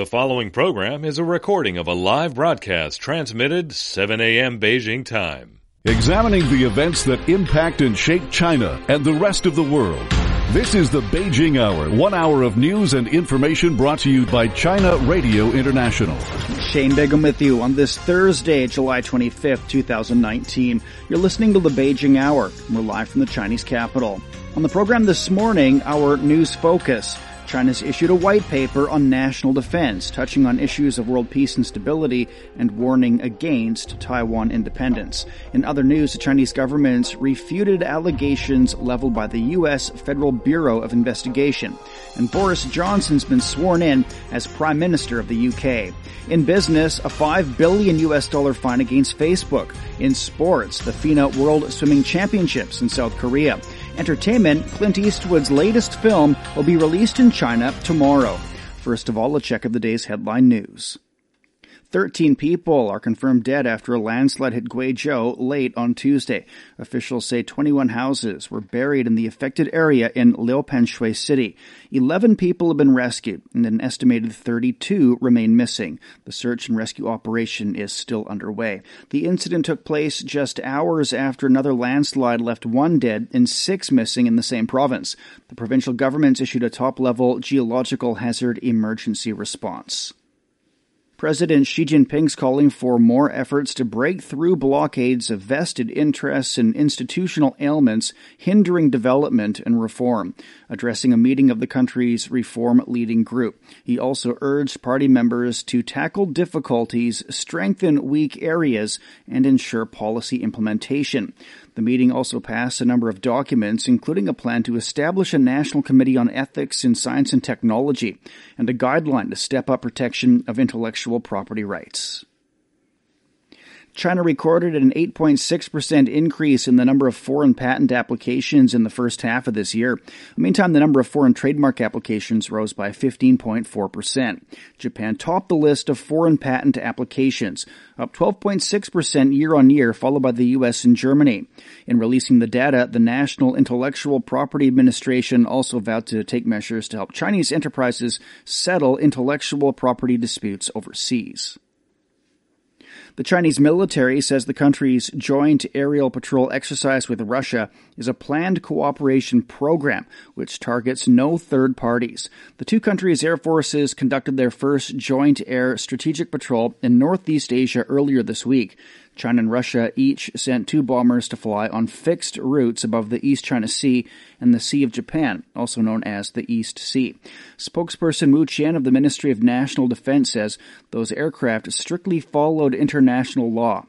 The following program is a recording of a live broadcast transmitted 7 a.m. Beijing time. Examining the events that impact and shape China and the rest of the world. This is the Beijing Hour, one hour of news and information brought to you by China Radio International. Shane Bigham with you on this Thursday, July 25th, 2019. You're listening to the Beijing Hour. We're live from the Chinese capital. On the program this morning, our news focus. China's issued a white paper on national defense, touching on issues of world peace and stability and warning against Taiwan independence. In other news, the Chinese government refuted allegations leveled by the U.S. Federal Bureau of Investigation. And Boris Johnson's been sworn in as Prime Minister of the UK. In business, a 5 billion US dollar fine against Facebook. In sports, the FINA World Swimming Championships in South Korea. Entertainment, Clint Eastwood's latest film will be released in China tomorrow. First of all, a check of the day's headline news. 13 people are confirmed dead after a landslide hit Guizhou late on Tuesday. Officials say 21 houses were buried in the affected area in Liupanshui City. 11 people have been rescued and an estimated 32 remain missing. The search and rescue operation is still underway. The incident took place just hours after another landslide left one dead and six missing in the same province. The provincial government issued a top-level geological hazard emergency response. President Xi Jinping's calling for more efforts to break through blockades of vested interests and institutional ailments hindering development and reform, addressing a meeting of the country's reform leading group. He also urged party members to tackle difficulties, strengthen weak areas, and ensure policy implementation. The meeting also passed a number of documents, including a plan to establish a national committee on ethics in science and technology and a guideline to step up protection of intellectual property rights. China recorded an 8.6% increase in the number of foreign patent applications in the first half of this year. Meantime, the number of foreign trademark applications rose by 15.4%. Japan topped the list of foreign patent applications, up 12.6% year on year, followed by the US and Germany. In releasing the data, the National Intellectual Property Administration also vowed to take measures to help Chinese enterprises settle intellectual property disputes overseas. The Chinese military says the country's joint aerial patrol exercise with Russia is a planned cooperation program which targets no third parties. The two countries' air forces conducted their first joint air strategic patrol in Northeast Asia earlier this week. China and Russia each sent two bombers to fly on fixed routes above the East China Sea and the Sea of Japan, also known as the East Sea. Spokesperson Wu Qian of the Ministry of National Defense says those aircraft strictly followed international law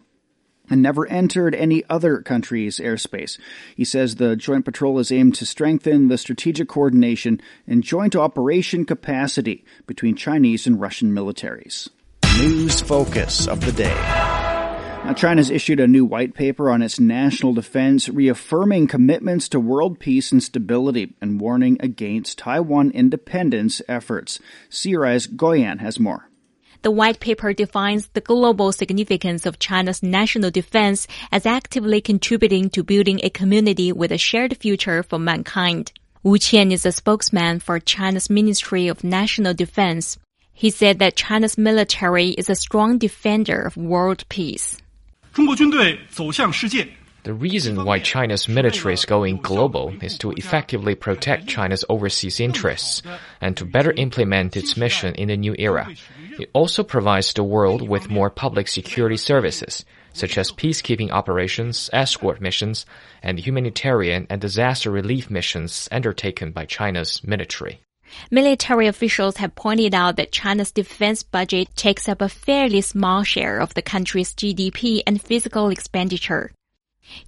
and never entered any other country's airspace. He says the joint patrol is aimed to strengthen the strategic coordination and joint operation capacity between Chinese and Russian militaries. News focus of the day. Now, China's issued a new white paper on its national defense, reaffirming commitments to world peace and stability and warning against Taiwan independence efforts. CRI's Guo Yin has more. The white paper defines the global significance of China's national defense as actively contributing to building a community with a shared future for mankind. Wu Qian is a spokesman for China's Ministry of National Defense. He said that China's military is a strong defender of world peace. The reason why China's military is going global is to effectively protect China's overseas interests and to better implement its mission in the new era. It also provides the world with more public security services, such as peacekeeping operations, escort missions, and humanitarian and disaster relief missions undertaken by China's military. Military officials have pointed out that China's defense budget takes up a fairly small share of the country's GDP and fiscal expenditure.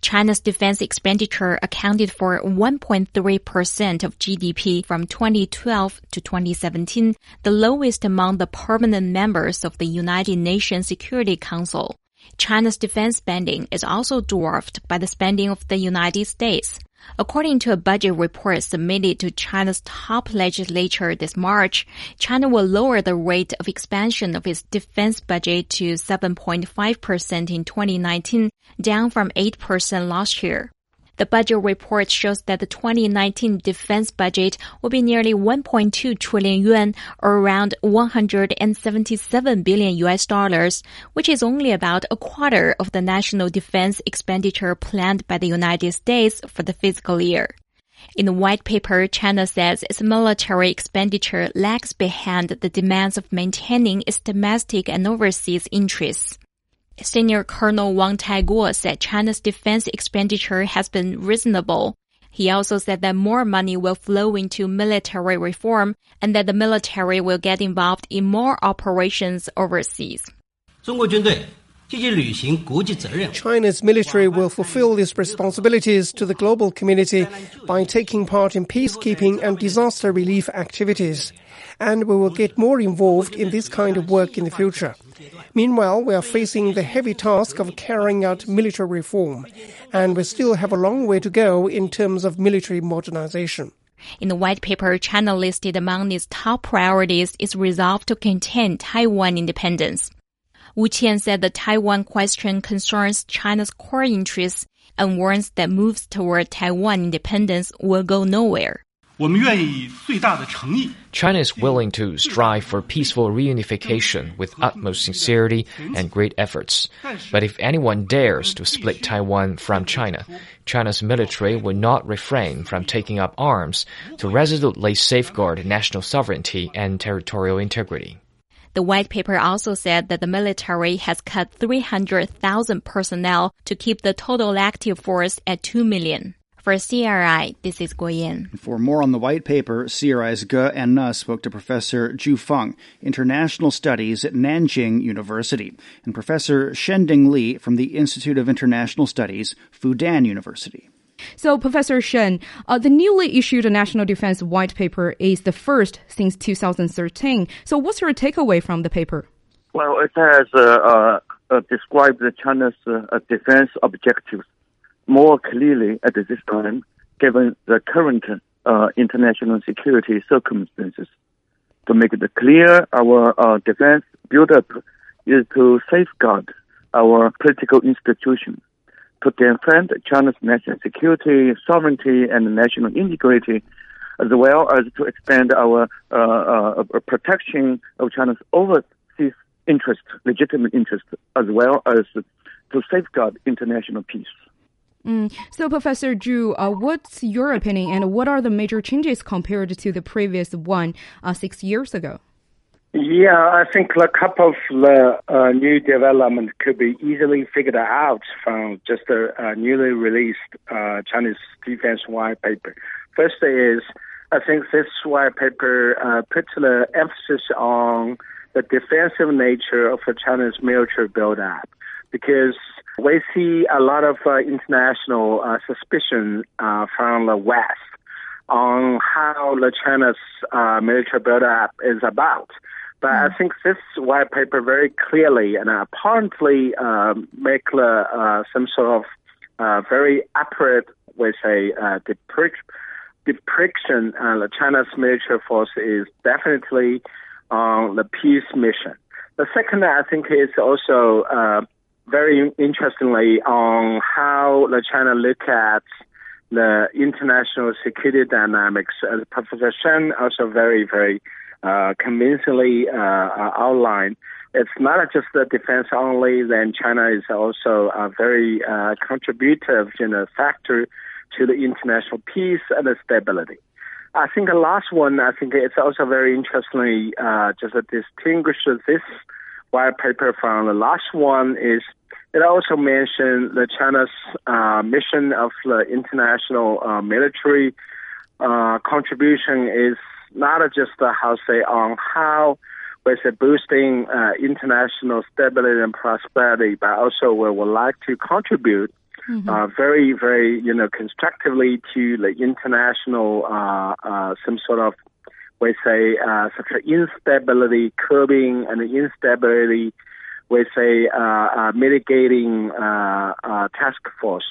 China's defense expenditure accounted for 1.3% of GDP from 2012 to 2017, the lowest among the permanent members of the United Nations Security Council. China's defense spending is also dwarfed by the spending of the United States. According to a budget report submitted to China's top legislature this March, China will lower the rate of expansion of its defense budget to 7.5% in 2019, down from 8% last year. The budget report shows that the 2019 defense budget will be nearly 1.2 trillion yuan or around 177 billion US dollars, which is only about a quarter of the national defense expenditure planned by the United States for the fiscal year. In the white paper, China says its military expenditure lags behind the demands of maintaining its domestic and overseas interests. Senior Colonel Wang Taiguo said China's defense expenditure has been reasonable. He also said that more money will flow into military reform and that the military will get involved in more operations overseas. China's military will fulfill its responsibilities to the global community by taking part in peacekeeping and disaster relief activities, and we will get more involved in this kind of work in the future. Meanwhile, we are facing the heavy task of carrying out military reform, and we still have a long way to go in terms of military modernization. In the white paper, China listed among its top priorities its resolve to contain Taiwan independence. Wu Qian said the Taiwan question concerns China's core interests and warns that moves toward Taiwan independence will go nowhere. China is willing to strive for peaceful reunification with utmost sincerity and great efforts. But if anyone dares to split Taiwan from China, China's military will not refrain from taking up arms to resolutely safeguard national sovereignty and territorial integrity. The white paper also said that the military has cut 300,000 personnel to keep the total active force at 2 million. For CRI, this is Guo Yin. For more on the white paper, CRI's Ge Anna spoke to Professor Zhu Feng, International Studies at Nanjing University, and Professor Shen Dingli from the Institute of International Studies, Fudan University. So, Professor Shen, uh, the newly issued National Defense White Paper is the first since 2013. So, what's your takeaway from the paper? Well, it has uh, uh, uh described China's uh, defense objectives more clearly at this time, given the current uh, international security circumstances. To make it clear, our defense build-up is to safeguard our political institutions to defend China's national security, sovereignty, and national integrity, as well as to expand our uh, uh, protection of China's overseas interest, legitimate interest, as well as to safeguard international peace. Mm. So, Professor Zhu, uh, what's your opinion, and what are the major changes compared to the previous one uh, six years ago? Yeah, I think a couple of the uh, new development could be easily figured out from just uh, newly released uh, Chinese defense white paper. First is, I think this white paper uh, puts the emphasis on the defensive nature of the Chinese military build-up because we see a lot of uh, international uh, suspicion from the West on how the China's military build-up is about. But I mm. think this white paper very clearly and apparently um, make uh, some sort of uh, very accurate, we say, uh, depiction. depiction uh, China's military force is definitely on the peace mission. The second, I think, is also uh, very interestingly on how the China look at the international security dynamics. As Professor Shen also very, very uh, convincingly uh, uh, outlined. It's not just the defense only. Then China is also a very uh, contributive, you know, factor to the international peace and stability. I think the last one, I think it's also very interestingly uh, just distinguishes this white paper from the last one is it also mentioned the China's uh, mission of the international uh, military uh, contribution is not just uh, how say on how we say boosting uh, international stability and prosperity, but also we would like to contribute mm-hmm. uh, very, very, you know, constructively to the international uh, uh, some sort of we say uh, such an instability curbing and instability we say uh, uh, mitigating uh, task force.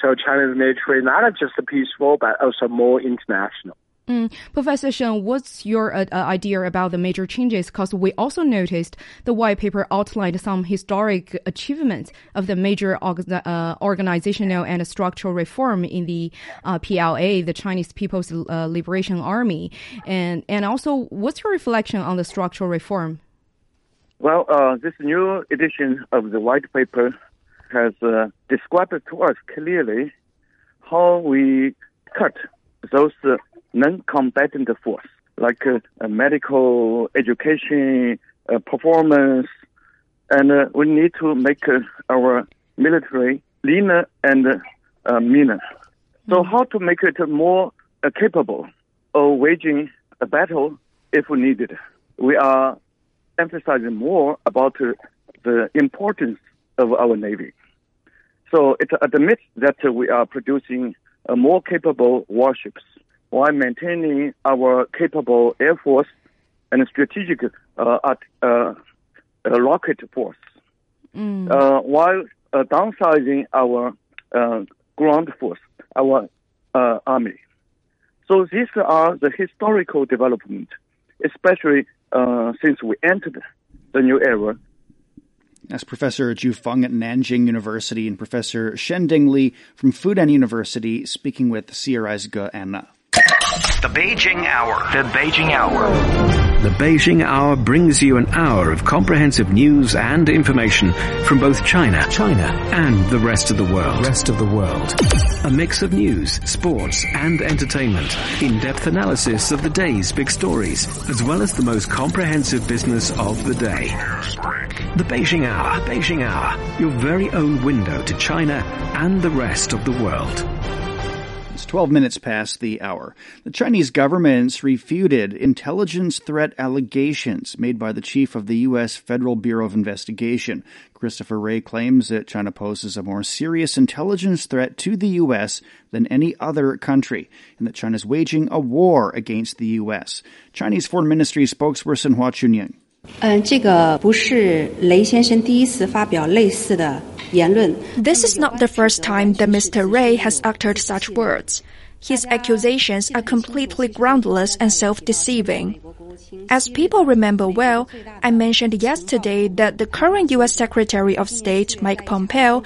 So China's military not just a peaceful but also more international. Mm. Professor Shen, what's your uh, uh, idea about the major changes? Because we also noticed the white paper outlined some historic achievements of the major uh, organizational and structural reform in the uh, PLA, the Chinese People's uh, Liberation Army, and and also what's your reflection on the structural reform? Well, uh, this new edition of the white paper has described to us clearly how we cut those non-combatant force, like uh, medical education, uh, performance, and uh, we need to make our military leaner and meaner. So how to make it more capable of waging a battle if needed? We are emphasizing more about the importance of our Navy. So it admits that we are producing more capable warships while maintaining our capable air force and strategic uh, uh, uh, rocket force, mm. Uh, while uh, downsizing our uh, ground force, our army. So these are the historical development, especially since we entered the new era as Professor Zhu Feng at Nanjing University and Professor Shen Dingli from Fudan University speaking with CRI's Ge Anna. The Beijing Hour. The Beijing Hour. The Beijing Hour brings you an hour of comprehensive news and information from both China, China, and the rest of the world. Rest of the world. A mix of news, sports, and entertainment. In-depth analysis of the day's big stories, as well as the most comprehensive business of the day. The Beijing Hour. Beijing Hour. Your very own window to China and the rest of the world. 12 minutes past the hour. The Chinese government's refuted intelligence threat allegations made by the chief of the U.S. Federal Bureau of Investigation. Christopher Wray claims that China poses a more serious intelligence threat to the U.S. than any other country, and that China is waging a war against the U.S. Chinese Foreign Ministry spokesperson Hua Chunying. 嗯，这个不是雷先生第一次发表类似的 this is not the first time that Mr. Wray has uttered such words. His accusations are completely groundless and self-deceiving. As people remember well, I mentioned yesterday that the current U.S. Secretary of State, Mike Pompeo,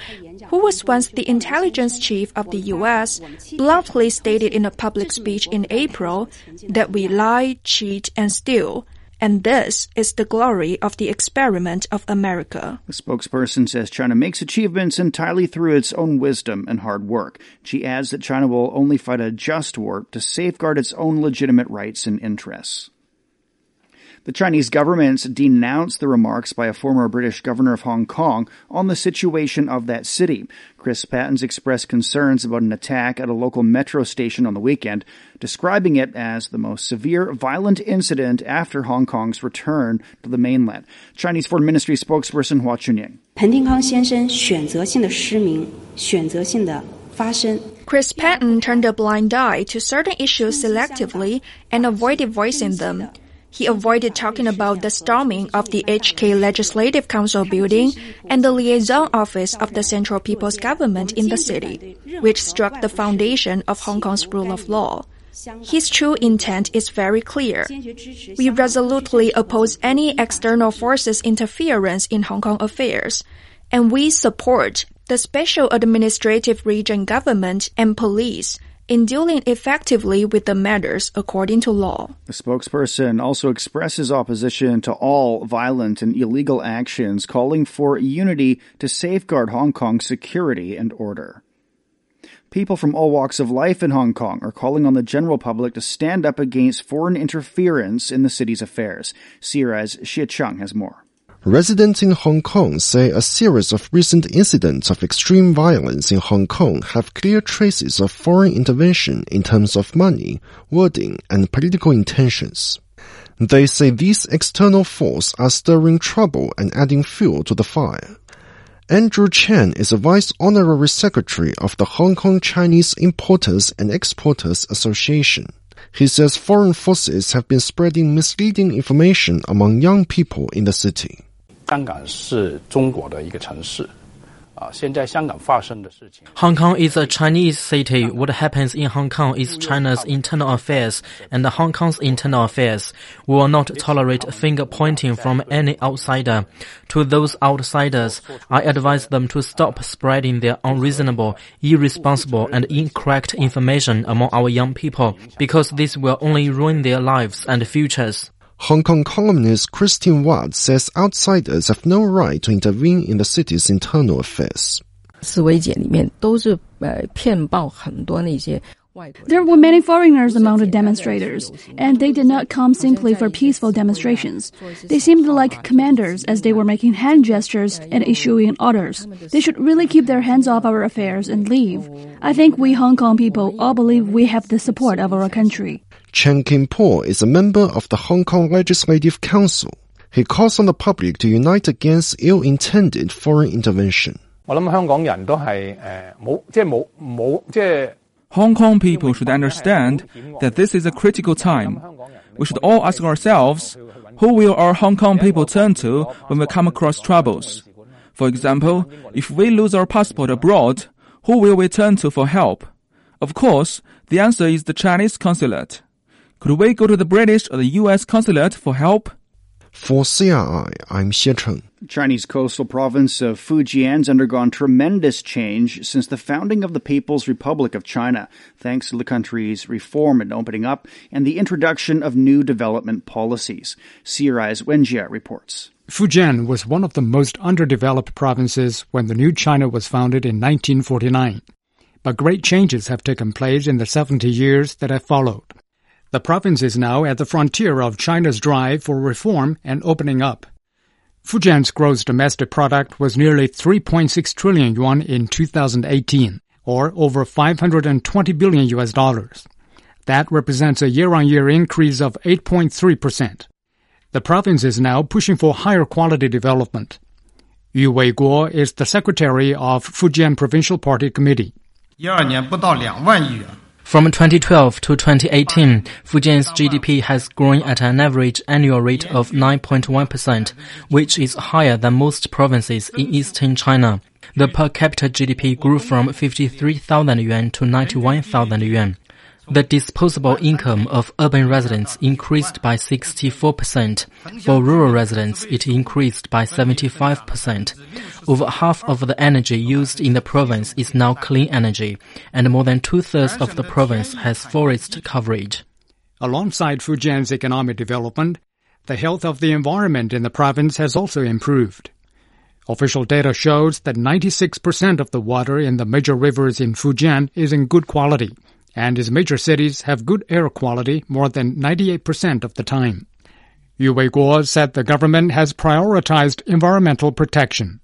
who was once the intelligence chief of the U.S., bluntly stated in a public speech in April that we lie, cheat, and steal. And this is the glory of the experiment of America. The spokesperson says China makes achievements entirely through its own wisdom and hard work. She adds that China will only fight a just war to safeguard its own legitimate rights and interests. The Chinese government denounced the remarks by a former British governor of Hong Kong on the situation of that city. Chris Pattens expressed concerns about an attack at a local metro station on the weekend, describing it as the most severe violent incident after Hong Kong's return to the mainland. Chinese Foreign Ministry spokesperson Hua Chunying. Chris Patten turned a blind eye to certain issues selectively and avoided voicing them. He avoided talking about the storming of the HK Legislative Council building and the liaison office of the Central People's Government in the city, which struck the foundation of Hong Kong's rule of law. His true intent is very clear. We resolutely oppose any external forces interference in Hong Kong affairs, and we support the special administrative region government and police in dealing effectively with the matters according to law. The spokesperson also expresses opposition to all violent and illegal actions, calling for unity to safeguard Hong Kong's security and order. People from all walks of life in Hong Kong are calling on the general public to stand up against foreign interference in the city's affairs. CRI's Xie Cheng has more. Residents in Hong Kong say a series of recent incidents of extreme violence in Hong Kong have clear traces of foreign intervention in terms of money, wording, and political intentions. They say these external forces are stirring trouble and adding fuel to the fire. Andrew Chen is a Vice Honorary Secretary of the Hong Kong Chinese Importers and Exporters Association. He says foreign forces have been spreading misleading information among young people in the city. 香港是中国的一个城市， Hong Kong is a Chinese city. What happens in Hong Kong is China's internal affairs and Hong Kong's internal affairs. We will not tolerate finger pointing from any outsider. To those outsiders, I advise them to stop spreading their unreasonable, irresponsible, and incorrect information among our young people because this will only ruin their lives and futures. Hong Kong columnist Christine Watt says outsiders have no right to intervene in the city's internal affairs. There were many foreigners among the demonstrators, and they did not come simply for peaceful demonstrations. They seemed like commanders as they were making hand gestures and issuing orders. They should really keep their hands off our affairs and leave. I think we Hong Kong people all believe we have the support of our country. Chen Kin-po is a member of the Hong Kong Legislative Council. He calls on the public to unite against ill-intended foreign intervention. Hong Kong people should understand that this is a critical time. We should all ask ourselves, who will our Hong Kong people turn to when we come across troubles? For example, if we lose our passport abroad, who will we turn to for help? Of course, the answer is the Chinese consulate. Could we go to the British or the U.S. consulate for help? For CRI, I'm Xie Cheng. Chinese coastal province of Fujian's undergone tremendous change since the founding of the People's Republic of China, thanks to the country's reform and opening up and the introduction of new development policies. CRI's Wen Jie reports. Fujian was one of the most underdeveloped provinces when the new China was founded in 1949. But great changes have taken place in the 70 years that have followed. The province is now at the frontier of China's drive for reform and opening up. Fujian's gross domestic product was nearly 3.6 trillion yuan in 2018, or over 520 billion US dollars. That represents a year-on-year increase of 8.3%. The province is now pushing for higher quality development. Yu Weiguo is the secretary of Fujian Provincial Party Committee. From 2012 to 2018, Fujian's GDP has grown at an average annual rate of 9.1%, which is higher than most provinces in eastern China. The per capita GDP grew from 53,000 yuan to 91,000 yuan. The disposable income of urban residents increased by 64%. For rural residents, it increased by 75%. Over half of the energy used in the province is now clean energy, and more than two-thirds of the province has forest coverage. Alongside Fujian's economic development, the health of the environment in the province has also improved. Official data shows that 96% of the water in the major rivers in Fujian is in good quality and its major cities have good air quality more than 98% of the time. Yu Weiguo said the government has prioritized environmental protection.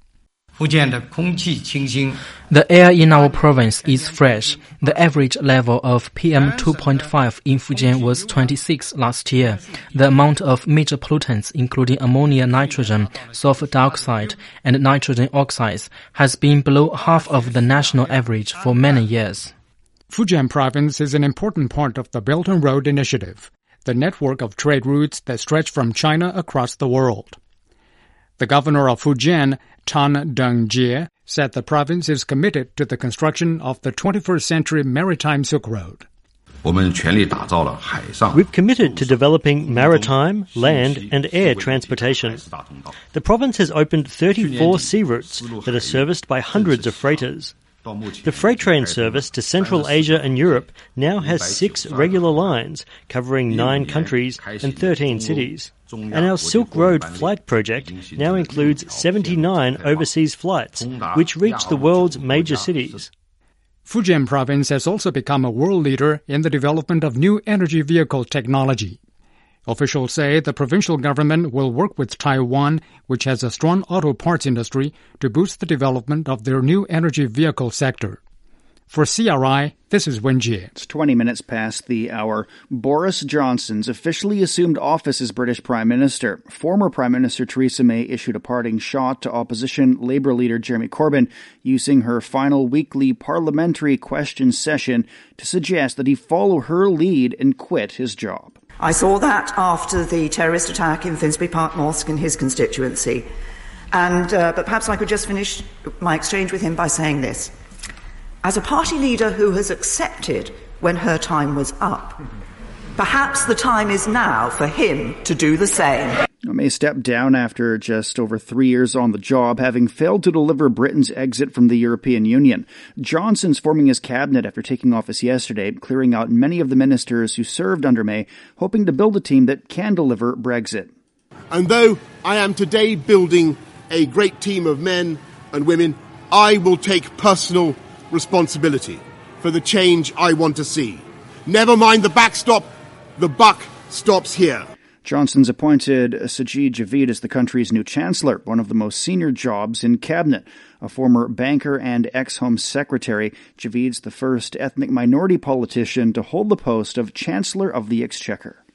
The air in our province is fresh. The average level of PM 2.5 in Fujian was 26 last year. The amount of major pollutants, including ammonia, nitrogen, sulfur dioxide, and nitrogen oxides, has been below half of the national average for many years. Fujian province is an important part of the Belt and Road Initiative, the network of trade routes that stretch from China across the world. The governor of Fujian, Tang Dengjie, said the province is committed to the construction of the 21st century maritime Silk Road. We've committed to developing maritime, land, and air transportation. The province has opened 34 sea routes that are serviced by hundreds of freighters. The freight train service to Central Asia and Europe now has six regular lines covering nine countries and 13 cities. And our Silk Road flight project now includes 79 overseas flights, which reach the world's major cities. Fujian province has also become a world leader in the development of new energy vehicle technology. Officials say the provincial government will work with Taiwan, which has a strong auto parts industry, to boost the development of their new energy vehicle sector. For CRI, this is Wen Jie. It's 20 minutes past the hour. Boris Johnson's officially assumed office as British Prime Minister. Former Prime Minister Theresa May issued a parting shot to opposition Labour leader Jeremy Corbyn, using her final weekly parliamentary question session to suggest that he follow her lead and quit his job. I saw that after the terrorist attack in Finsbury Park Mosque in his constituency. And, uh, but perhaps I could just finish my exchange with him by saying this. As a party leader who has accepted when her time was up, perhaps the time is now for him to do the same. May stepped down after just over three years on the job, having failed to deliver Britain's exit from the European Union. Johnson's forming his cabinet after taking office yesterday, clearing out many of the ministers who served under May, hoping to build a team that can deliver Brexit. And though I am today building a great team of men and women, I will take personal responsibility for the change I want to see. Never mind the backstop, the buck stops here. Johnson's appointed Sajid Javid as the country's new chancellor, one of the most senior jobs in cabinet. A former banker and ex-home secretary, Javid's the first ethnic minority politician to hold the post of chancellor of the exchequer.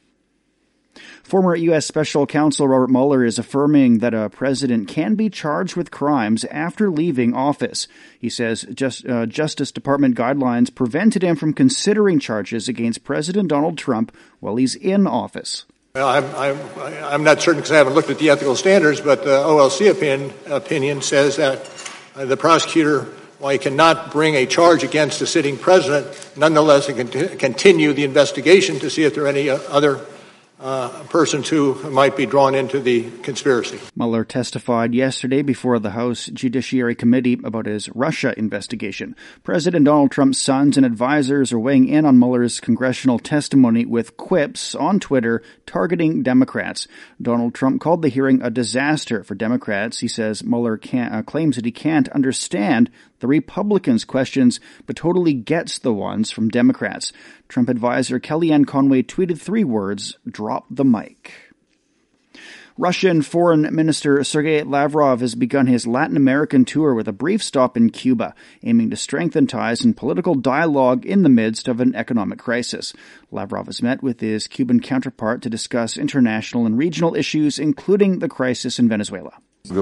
Former U.S. Special Counsel Robert Mueller is affirming that a president can be charged with crimes after leaving office. He says just, uh, Justice Department guidelines prevented him from considering charges against President Donald Trump while he's in office. Well, I'm, I'm, I'm not certain because I haven't looked at the ethical standards, but the OLC opinion, opinion says that uh, the prosecutor, while he cannot bring a charge against a sitting president, nonetheless can continue the investigation to see if there are any uh, other uh, persons who might be drawn into the conspiracy. Mueller testified yesterday before the House Judiciary Committee about his Russia investigation. President Donald Trump's sons and advisors are weighing in on Mueller's congressional testimony with quips on Twitter targeting Democrats. Donald Trump called the hearing a disaster for Democrats. He says Mueller uh, claims that he can't understand the Republicans' questions, but totally gets the ones from Democrats. Trump advisor Kellyanne Conway tweeted three words, drop the mic. Russian Foreign Minister Sergei Lavrov has begun his Latin American tour with a brief stop in Cuba, aiming to strengthen ties and political dialogue in the midst of an economic crisis. Lavrov has met with his Cuban counterpart to discuss international and regional issues, including the crisis in Venezuela. We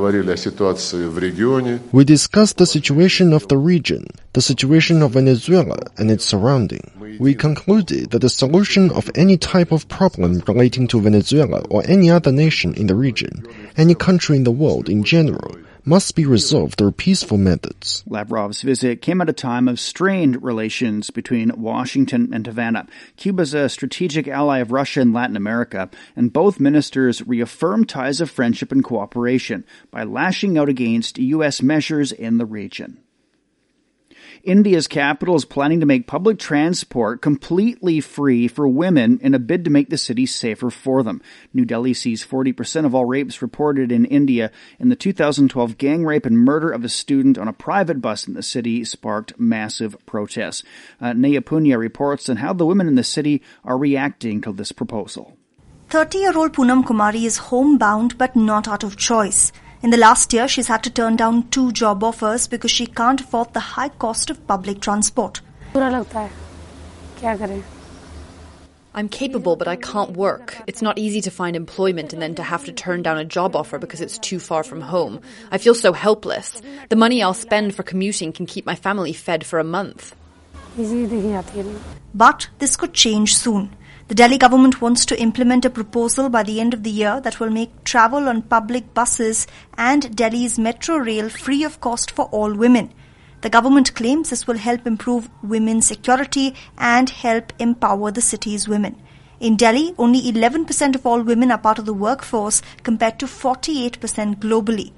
discussed the situation of the region, the situation of Venezuela and its surrounding. We concluded that the solution of any type of problem relating to Venezuela or any other nation in the region, any country in the world in general, must be resolved through peaceful methods. Lavrov's visit came at a time of strained relations between Washington and Havana. Cuba's a strategic ally of Russia in Latin America, and both ministers reaffirmed ties of friendship and cooperation by lashing out against U.S. measures in the region. India's capital is planning to make public transport completely free for women in a bid to make the city safer for them. New Delhi sees 40% of all rapes reported in India, and the 2012 gang rape and murder of a student on a private bus in the city sparked massive protests. Uh, Neha Punia reports on how the women in the city are reacting to this proposal. 30 year old Poonam Kumari is homebound but not out of choice. In the last year, she's had to turn down two job offers because she can't afford the high cost of public transport. I'm capable, but I can't work. It's not easy to find employment and then to have to turn down a job offer because it's too far from home. I feel so helpless. The money I'll spend for commuting can keep my family fed for a month. But this could change soon. The Delhi government wants to implement a proposal by the end of the year that will make travel on public buses and Delhi's metro rail free of cost for all women. The government claims this will help improve women's security and help empower the city's women. In Delhi, only 11% of all women are part of the workforce compared to 48% globally.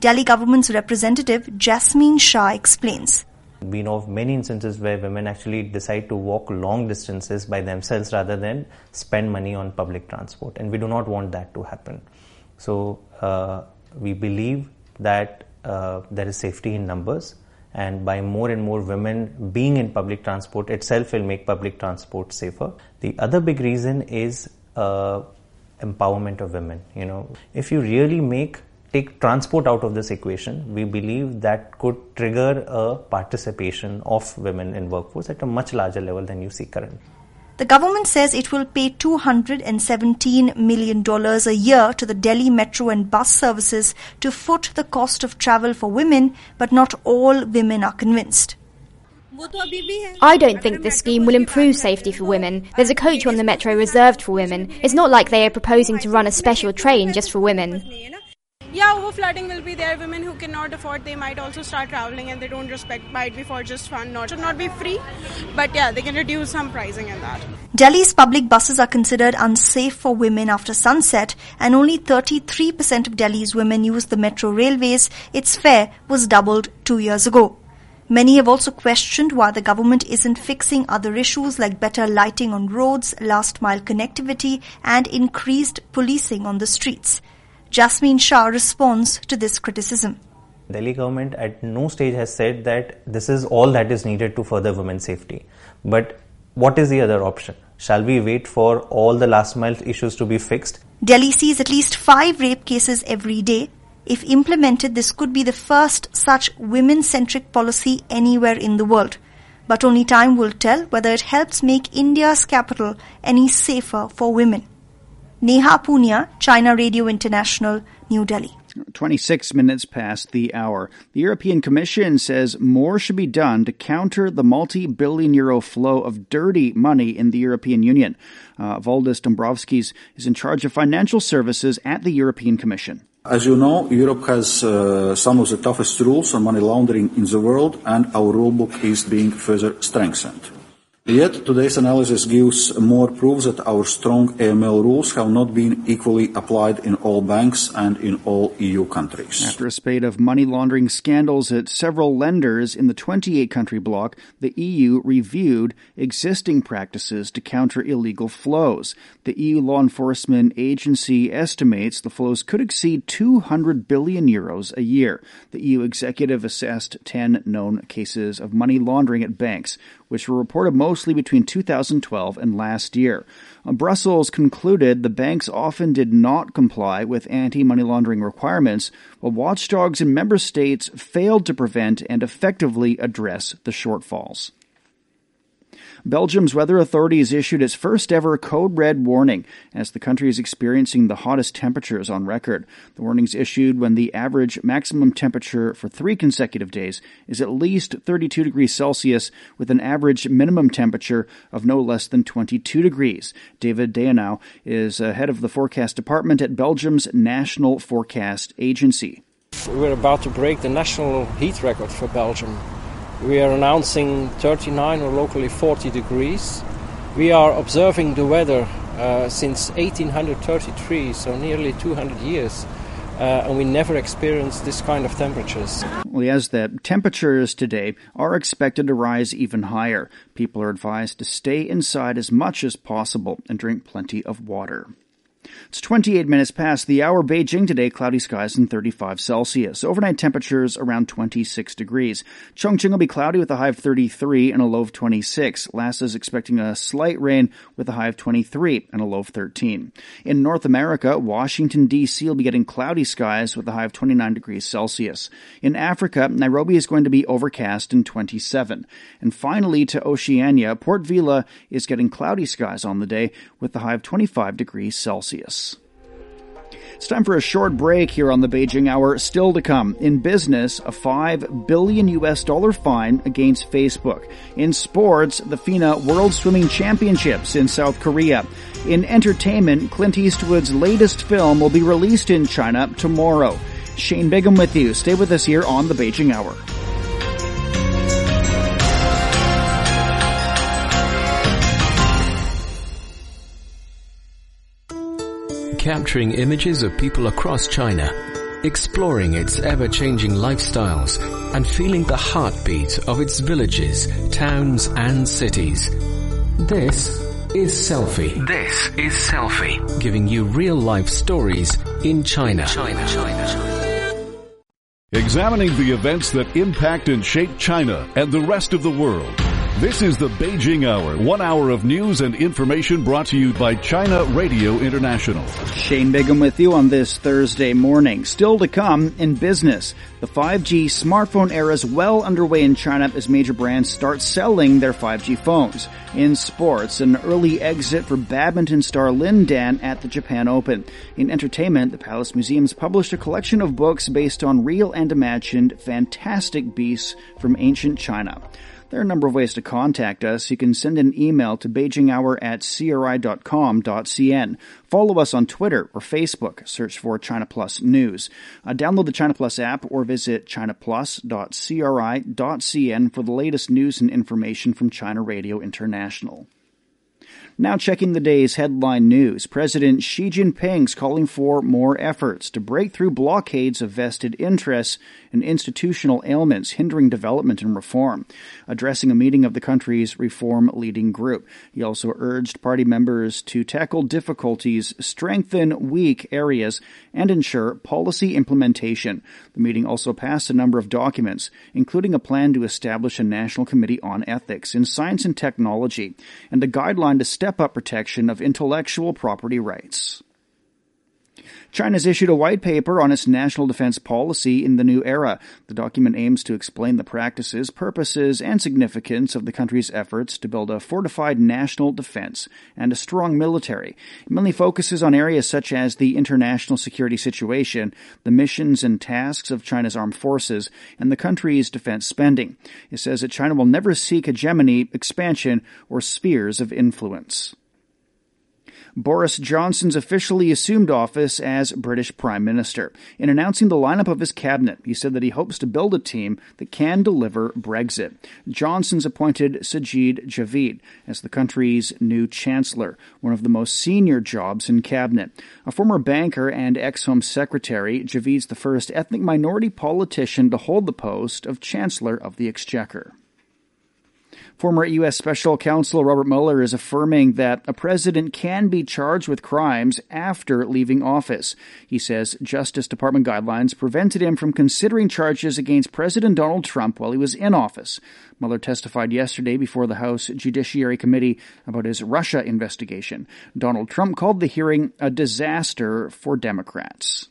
Delhi government's representative Jasmine Shah explains. We know of many instances where women actually decide to walk long distances by themselves rather than spend money on public transport, and we do not want that to happen. So, uh, we believe that uh, there is safety in numbers, and by more and more women being in public transport itself will make public transport safer. The other big reason is uh, empowerment of women. You know, if you really make take transport out of this equation, we believe that could trigger a participation of women in workforce at a much larger level than you see currently. The government says it will pay $217 million a year to the Delhi metro and bus services to foot the cost of travel for women, but not all women are convinced. I don't think this scheme will improve safety for women. There's a coach on the metro reserved for women. It's not like they are proposing to run a special train just for women. Yeah, over flooding will be there. Women who cannot afford, they might also start traveling and they don't respect might be for just fun. Not should not be free, but yeah, they can reduce some pricing in that. Delhi's public buses are considered unsafe for women after sunset, and only 33% of Delhi's women use the metro railways. Its fare was doubled two years ago. Many have also questioned why the government isn't fixing other issues like better lighting on roads, last mile connectivity, and increased policing on the streets. Jasmine Shah responds to this criticism. Delhi government at no stage has said that this is all that is needed to further women's safety. But what is the other option? Shall we wait for all the last mile issues to be fixed? Delhi sees at least five rape cases every day. If implemented, this could be the first such women centric policy anywhere in the world. But only time will tell whether it helps make India's capital any safer for women. Neha Punia, China Radio International, New Delhi. 26 minutes past the hour. The European Commission says more should be done to counter the multi billion euro flow of dirty money in the European Union. Uh, Valdis Dombrovskis is in charge of financial services at the European Commission. As you know, Europe has uh, some of the toughest rules on money laundering in the world, and our rulebook is being further strengthened. Yet today's analysis gives more proof that our strong AML rules have not been equally applied in all banks and in all EU countries. After a spate of money laundering scandals at several lenders in the 28 country bloc, the EU reviewed existing practices to counter illegal flows. The EU law enforcement agency estimates the flows could exceed 200 billion euros a year. The EU executive assessed 10 known cases of money laundering at banks which were reported mostly between 2012 and last year. Uh, Brussels concluded the banks often did not comply with anti money laundering requirements, while watchdogs in member states failed to prevent and effectively address the shortfalls. Belgium's weather authorities issued its first ever code red warning as the country is experiencing the hottest temperatures on record. The warnings issued when the average maximum temperature for three consecutive days is at least 32 degrees Celsius with an average minimum temperature of no less than 22 degrees. David Dehenauw is uh, head of the forecast department at Belgium's National Forecast Agency. We're about to break the national heat record for Belgium. We are announcing 39 or locally 40 degrees. We are observing the weather uh, since 1833, so nearly 200 years. Uh, and we never experienced this kind of temperatures. Well, that temperatures today are expected to rise even higher. People are advised to stay inside as much as possible and drink plenty of water. It's 28 minutes past the hour. Beijing today, cloudy skies and 35 Celsius. Overnight temperatures around 26 degrees. Chongqing will be cloudy with a high of 33 and a low of 26. Lhasa is expecting a slight rain with a high of 23 and a low of 13. In North America, Washington D.C. will be getting cloudy skies with a high of 29 degrees Celsius. In Africa, Nairobi is going to be overcast and 27. And finally to Oceania, Port Vila is getting cloudy skies on the day with a high of 25 degrees Celsius. It's time for a short break here on the Beijing Hour. Still to come. In business, a 5 billion US dollar fine against Facebook. In sports, the FINA World Swimming Championships in South Korea. In entertainment, Clint Eastwood's latest film will be released in China tomorrow. Shane Bigham with you. Stay with us here on the Beijing Hour. Capturing images of people across China, exploring its ever-changing lifestyles, and feeling the heartbeat of its villages, towns, and cities. This is Selfie. This is Selfie. Giving you real-life stories in China. China. China. China. Examining the events that impact and shape China and the rest of the world. This is the Beijing Hour, one hour of news and information brought to you by China Radio International. Shane Bigham with you on this Thursday morning. Still to come in business. The 5G smartphone era is well underway in China as major brands start selling their 5G phones. In sports, an early exit for badminton star Lin Dan at the Japan Open. In entertainment, the Palace Museums published a collection of books based on real and imagined fantastic beasts from ancient China. There are a number of ways to contact us. You can send an email to beijinghour at cri.com.cn. Follow us on Twitter or Facebook. Search for China Plus News. Uh, download the China Plus app or visit chinaplus.cri.cn for the latest news and information from China Radio International. Now checking the day's headline news. President Xi Jinping's calling for more efforts to break through blockades of vested interests and institutional ailments hindering development and reform, addressing a meeting of the country's reform leading group. He also urged party members to tackle difficulties, strengthen weak areas, and ensure policy implementation. The meeting also passed a number of documents, including a plan to establish a national committee on ethics in science and technology and a guideline to step up protection of intellectual property rights. China's issued a white paper on its national defense policy in the new era. The document aims to explain the practices, purposes, and significance of the country's efforts to build a fortified national defense and a strong military. It mainly focuses on areas such as the international security situation, the missions and tasks of China's armed forces, and the country's defense spending. It says that China will never seek hegemony, expansion, or spheres of influence. Boris Johnson's officially assumed office as British Prime Minister. In announcing the lineup of his cabinet, he said that he hopes to build a team that can deliver Brexit. Johnson's appointed Sajid Javid as the country's new Chancellor, one of the most senior jobs in cabinet. A former banker and ex-Home Secretary, Javid's the first ethnic minority politician to hold the post of Chancellor of the Exchequer. Former U.S. Special Counsel Robert Mueller is affirming that a president can be charged with crimes after leaving office. He says Justice Department guidelines prevented him from considering charges against President Donald Trump while he was in office. Mueller testified yesterday before the House Judiciary Committee about his Russia investigation. Donald Trump called the hearing a disaster for Democrats.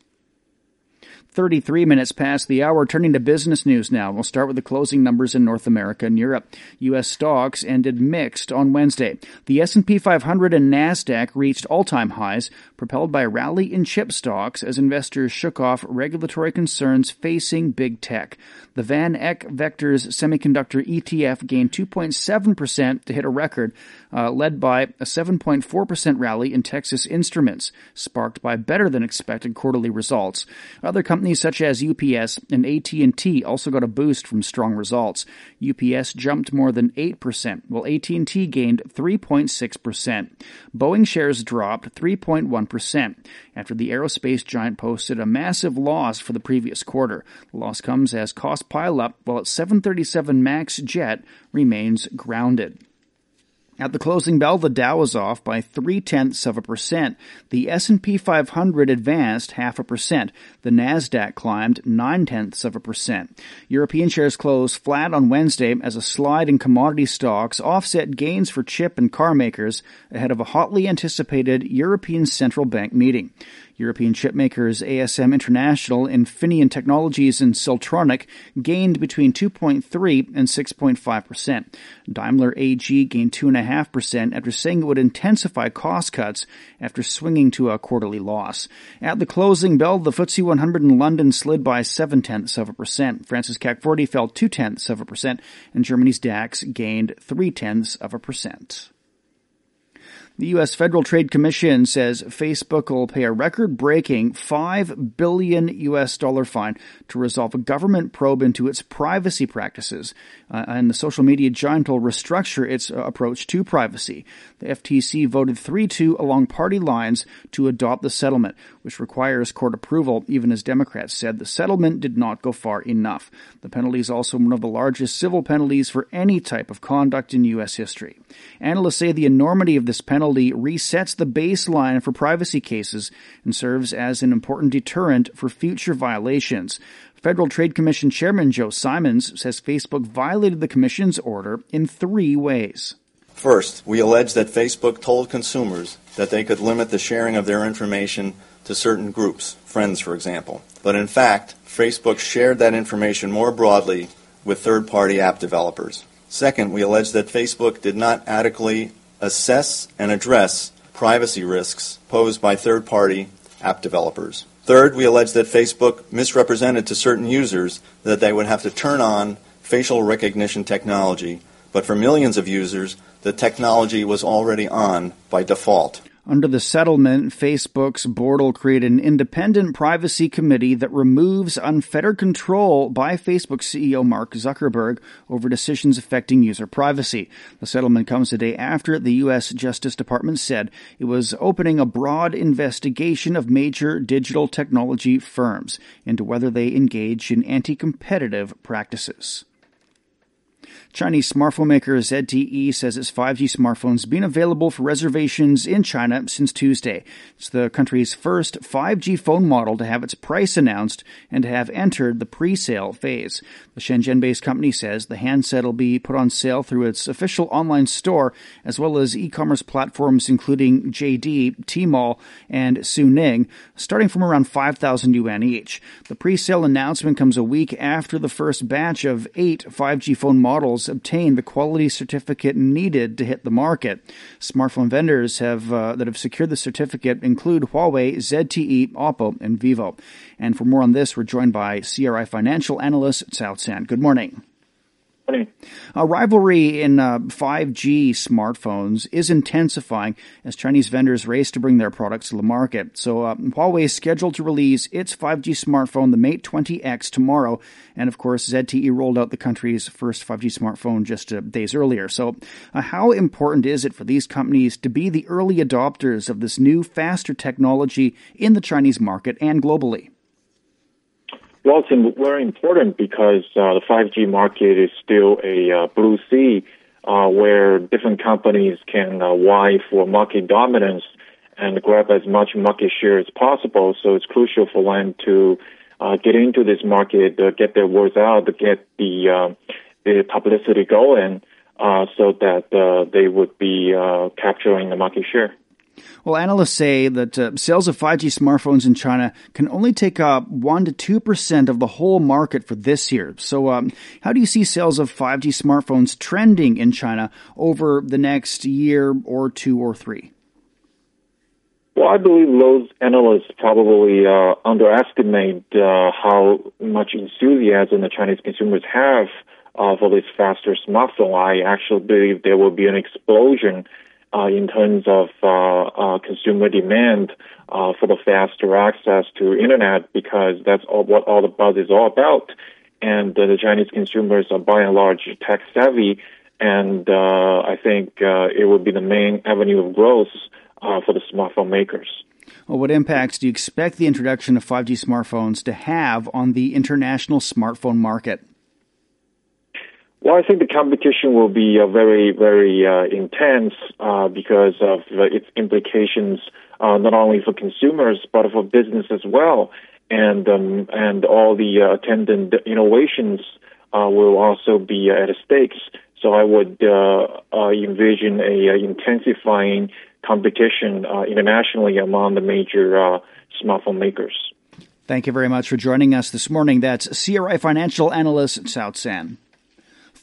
33 minutes past the hour. Turning to business news now. We'll start with the closing numbers in North America and Europe. U.S. stocks ended mixed on Wednesday. The S&P 500 and NASDAQ reached all-time highs, propelled by a rally in chip stocks as investors shook off regulatory concerns facing big tech. The Van Eck Vectors Semiconductor ETF gained 2.7% to hit a record, uh, led by a 7.4% rally in Texas Instruments, sparked by better than expected quarterly results. Other companies Companies such as UPS and AT&T also got a boost from strong results. UPS jumped more than 8%, while AT&T gained 3.6%. Boeing shares dropped 3.1% after the aerospace giant posted a massive loss for the previous quarter. The loss comes as costs pile up while its 737 MAX jet remains grounded. At the closing bell, the Dow was off by three tenths of a percent. The S&P 500 advanced half a percent. The Nasdaq climbed nine tenths of a percent. European shares closed flat on Wednesday as a slide in commodity stocks offset gains for chip and car makers ahead of a hotly anticipated European Central Bank meeting. European chipmakers ASM International, Infineon Technologies, and Siltronic gained between 2.3 and 6.5 percent. Daimler AG gained 2.5 percent after saying it would intensify cost cuts after swinging to a quarterly loss. At the closing bell, the FTSE 100 in London slid by 7 tenths of a percent. France's CAC 40 fell 2 tenths of a percent, and Germany's DAX gained 3 tenths of a percent. The U.S. Federal Trade Commission says Facebook will pay a record-breaking 5 billion U.S. dollar fine to resolve a government probe into its privacy practices. Uh, and the social media giant will restructure its uh, approach to privacy. The FTC voted 3-2 along party lines to adopt the settlement, which requires court approval, even as Democrats said the settlement did not go far enough. The penalty is also one of the largest civil penalties for any type of conduct in U.S. history. Analysts say the enormity of this penalty resets the baseline for privacy cases and serves as an important deterrent for future violations. Federal Trade Commission Chairman Joe Simons says Facebook violated the Commission's order in three ways. First, we allege that Facebook told consumers that they could limit the sharing of their information to certain groups, friends, for example. But in fact, Facebook shared that information more broadly with third party app developers. Second, we allege that Facebook did not adequately assess and address privacy risks posed by third party app developers. Third, we allege that Facebook misrepresented to certain users that they would have to turn on facial recognition technology But for millions of users, the technology was already on by default. Under the settlement, Facebook's board will create an independent privacy committee that removes unfettered control by Facebook CEO Mark Zuckerberg over decisions affecting user privacy. The settlement comes a day after the U.S. Justice Department said it was opening a broad investigation of major digital technology firms into whether they engage in anti-competitive practices. Chinese smartphone maker ZTE says its 5G smartphones been available for reservations in China since Tuesday. It's the country's first 5G phone model to have its price announced and to have entered the pre-sale phase. The Shenzhen-based company says the handset will be put on sale through its official online store as well as e-commerce platforms including JD, Tmall, and Suning, starting from around 5,000 yuan each. The pre-sale announcement comes a week after the first batch of eight 5G phone models obtain the quality certificate needed to hit the market. Smartphone vendors have uh, that have secured the certificate include Huawei, ZTE, Oppo, and Vivo. And for more on this, we're joined by CRI financial analyst Cao San. Good morning. A rivalry in uh, 5G smartphones is intensifying as Chinese vendors race to bring their products to the market. So uh, Huawei is scheduled to release its 5G smartphone, the Mate 20X, tomorrow. And of course, ZTE rolled out the country's first 5G smartphone just uh, days earlier. So uh, how important is it for these companies to be the early adopters of this new, faster technology in the Chinese market and globally? Well, it's very important because uh, the 5G market is still a uh, blue sea uh, where different companies can uh, vie for market dominance and grab as much market share as possible. So it's crucial for them to uh, get into this market, uh, get their words out, get the uh, the publicity going, so that they would be capturing the market share. Well, analysts say that uh, sales of 5G smartphones in China can only take up 1 to 2% of the whole market for this year. So, um, how do you see sales of 5G smartphones trending in China over the next year or two or three? Well, I believe those analysts probably uh, underestimate uh, how much enthusiasm the Chinese consumers have uh, for this faster smartphone. I actually believe there will be an explosion uh, in terms of uh, uh, consumer demand uh, for the faster access to internet because that's all, what all the buzz is all about. And the Chinese consumers are by and large tech savvy, and uh, I think uh, it will be the main avenue of growth for the smartphone makers. Well, what impacts do you expect the introduction of 5G smartphones to have on the international smartphone market? Well, I think the competition will be uh, very, very uh, intense uh, because of uh, its implications uh, not only for consumers but for business as well, and um, and all the uh, attendant innovations will also be at stakes. So I would envision a, intensifying competition internationally among the major smartphone makers. Thank you very much for joining us this morning. That's CRI financial analyst Cao San.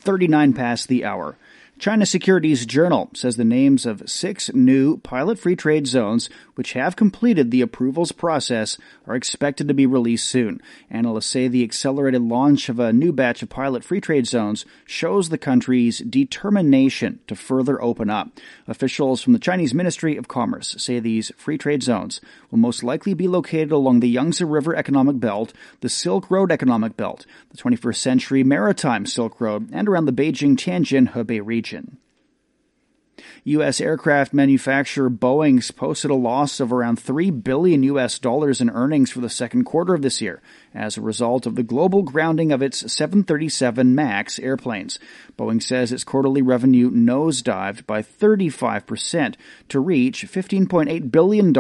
39 past the hour. China Securities Journal says the names of six new pilot free trade zones which have completed the approvals process are expected to be released soon. Analysts say the accelerated launch of a new batch of pilot free trade zones shows the country's determination to further open up. Officials from the Chinese Ministry of Commerce say these free trade zones will most likely be located along the Yangtze River Economic Belt, the Silk Road Economic Belt, the 21st Century Maritime Silk Road, and around the Beijing Tianjin Hebei region region. U.S. aircraft manufacturer Boeing's posted a loss of around 3 billion U.S. dollars in earnings for the second quarter of this year as a result of the global grounding of its 737 MAX airplanes. Boeing says its quarterly revenue nosedived by 35% to reach $15.8 billion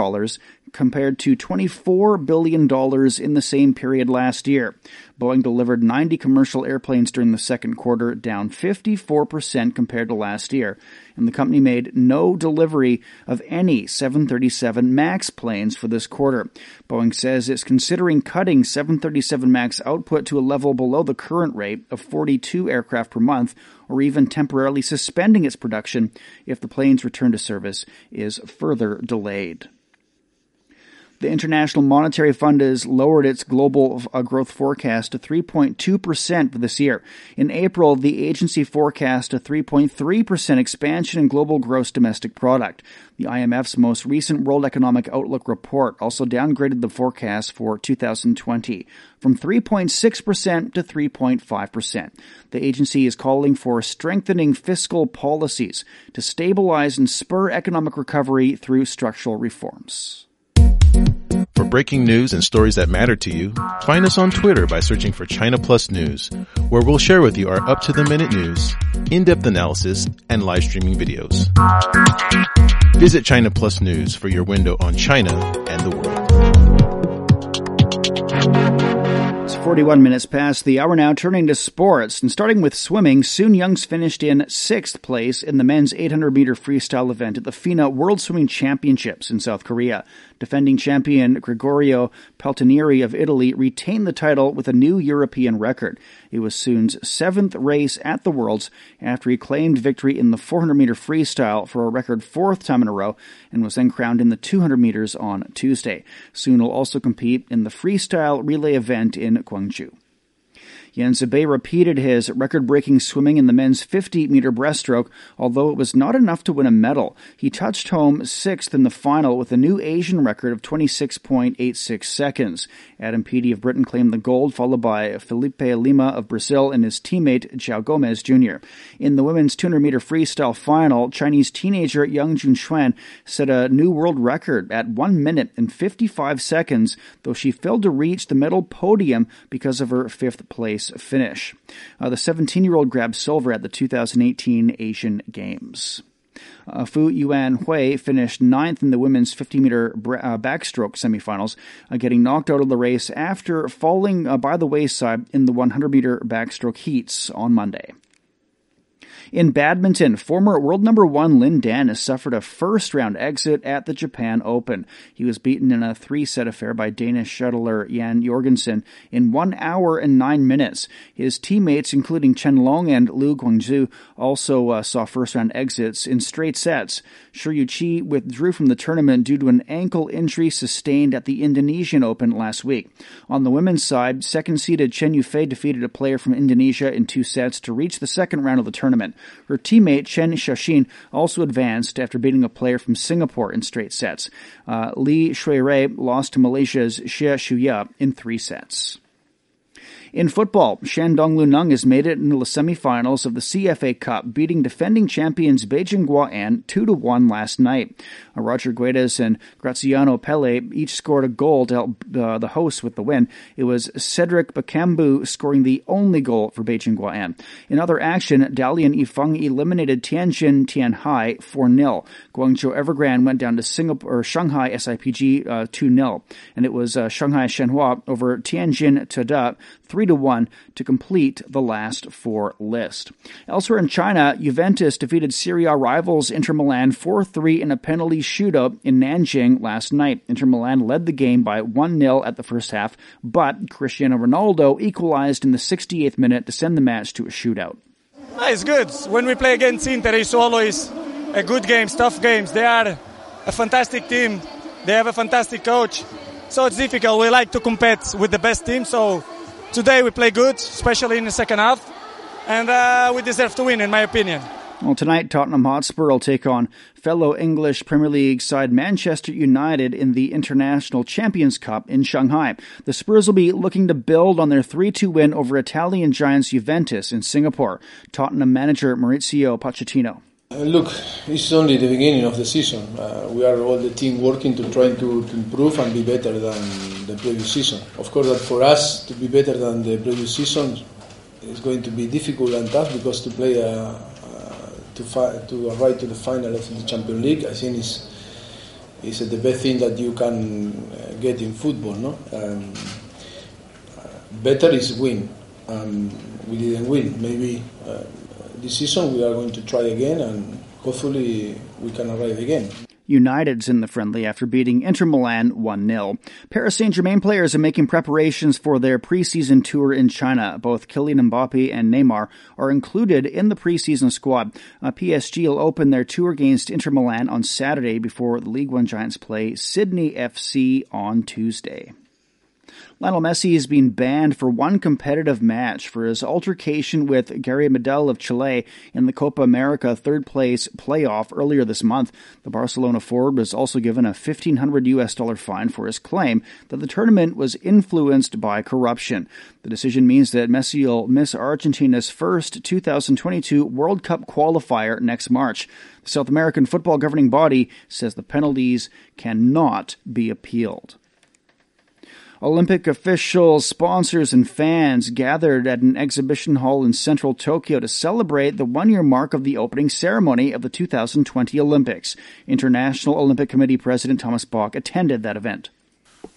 compared to $24 billion in the same period last year. Boeing delivered 90 commercial airplanes during the second quarter, down 54% compared to last year, and the company made no delivery of any 737 MAX planes for this quarter. Boeing says it's considering cutting 737 MAX output to a level below the current rate of 42 aircraft per month, or even temporarily suspending its production if the plane's return to service is further delayed. The International Monetary Fund has lowered its global uh, growth forecast to 3.2% for this year. In April, the agency forecast a 3.3% expansion in global gross domestic product. The IMF's most recent World Economic Outlook report also downgraded the forecast for 2020 from 3.6% to 3.5%. The agency is calling for strengthening fiscal policies to stabilize and spur economic recovery through structural reforms. For breaking news and stories that matter to you, find us on Twitter by searching for China Plus News, where we'll share with you our up to the minute news, in depth analysis, and live streaming videos. Visit China Plus News for your window on China and the world. It's 41 minutes past the hour now, turning to sports. And starting with swimming, Sun Yang's finished in sixth place in the men's 800 meter freestyle event at the FINA World Swimming Championships in South Korea. Defending champion Gregorio Paltrinieri of Italy retained the title with a new European record. It was Sun's seventh race at the Worlds after he claimed victory in the 400 meter freestyle for a record fourth time in a row and was then crowned in the 200 meters on Tuesday. Soon will also compete in the freestyle relay event in Gwangju. Abbe repeated his record breaking swimming in the men's 50 meter breaststroke, although it was not enough to win a medal. He touched home sixth in the final with a new Asian record of 26.86 seconds. Adam Peaty of Britain claimed the gold, followed by Felipe Lima of Brazil and his teammate João Gomes Jr. In the women's 200 meter freestyle final, Chinese teenager Yang Junxuan set a new world record at 1 minute and 55 seconds, though she failed to reach the medal podium because of her fifth place finish. Uh, the 17 year old grabbed silver at the 2018 Asian Games. Uh, Fu Yuanhui finished ninth in the women's 50 meter uh, backstroke semifinals, uh, getting knocked out of the race after falling uh, by the wayside in the 100 meter backstroke heats on Monday. In badminton, former world number one Lin Dan has suffered a first round exit at the Japan Open. He was beaten in a three set affair by Danish shuttler Jan Jorgensen in one hour and nine minutes. His teammates, including Chen Long and Liu Guangzhu, also uh, saw first round exits in straight sets. Shi Yuqi withdrew from the tournament due to an ankle injury sustained at the Indonesian Open last week. On the women's side, second seeded Chen Yufei defeated a player from Indonesia in two sets to reach the second round of the tournament. Her teammate Chen Xiaoxin also advanced after beating a player from Singapore in straight sets. Uh, Li Xuerui lost to Malaysia's Xie Shuya in three sets. In football, Shandong Luneng has made it into the semifinals of the CFA Cup, beating defending champions Beijing Guoan 2-1 last night. Uh, Roger Guedes and Graziano Pelle each scored a goal to help uh, the hosts with the win. It was Cedric Bakambu scoring the only goal for Beijing Guoan. In other action, Dalian Yifang eliminated Tianjin Tianhai 4-0. Guangzhou Evergrande went down to Singapore, Shanghai SIPG uh, 2-0. And it was uh, Shanghai Shenhua over Tianjin Teda 3 to 1 to complete the last four list. Elsewhere in China, Juventus defeated Serie A rivals Inter Milan 4 3 in a penalty shootout in Nanjing last night. Inter Milan led the game by 1 0 at the first half, but Cristiano Ronaldo equalized in the 68th minute to send the match to a shootout. Ah, it's good. When we play against Inter, it's always a good game, tough games. They are a fantastic team. They have a fantastic coach. So it's difficult. We like to compete with the best team. So today we play good, especially in the second half, and uh, we deserve to win, in my opinion. Well, tonight Tottenham Hotspur will take on fellow English Premier League side Manchester United in the International Champions Cup in Shanghai. The Spurs will be looking to build on their 3-2 win over Italian giants Juventus in Singapore. Tottenham manager Mauricio Pochettino. Uh, look, it's only the beginning of the season. Uh, we are all the team working to try to, to, improve and be better than the previous season. Of course, that for us to be better than the previous season is going to be difficult and tough because to play a, to fi- to arrive to the final of the Champions League, I think is is the best thing that you can uh, get in football. No, um, better is win. Um, we didn't win. Maybe this season we are going to try again and hopefully we can arrive again. United's in the friendly after beating Inter Milan 1-0. Paris Saint-Germain players are making preparations for their preseason tour in China. Both Kylian Mbappe and Neymar are included in the preseason squad. Uh, PSG will open their tour against Inter Milan on Saturday before the League One Giants play Sydney FC on Tuesday. Lionel Messi has been banned for one competitive match for his altercation with Gary Medel of Chile in the Copa America third place playoff earlier this month. The Barcelona forward was also given a 1500 US dollar fine for his claim that the tournament was influenced by corruption. The decision means that Messi will miss Argentina's first 2022 World Cup qualifier next March. The South American football governing body says the penalties cannot be appealed. Olympic officials, sponsors, and fans gathered at an exhibition hall in central Tokyo to celebrate the one year mark of the opening ceremony of the 2020 Olympics. International Olympic Committee President Thomas Bach attended that event.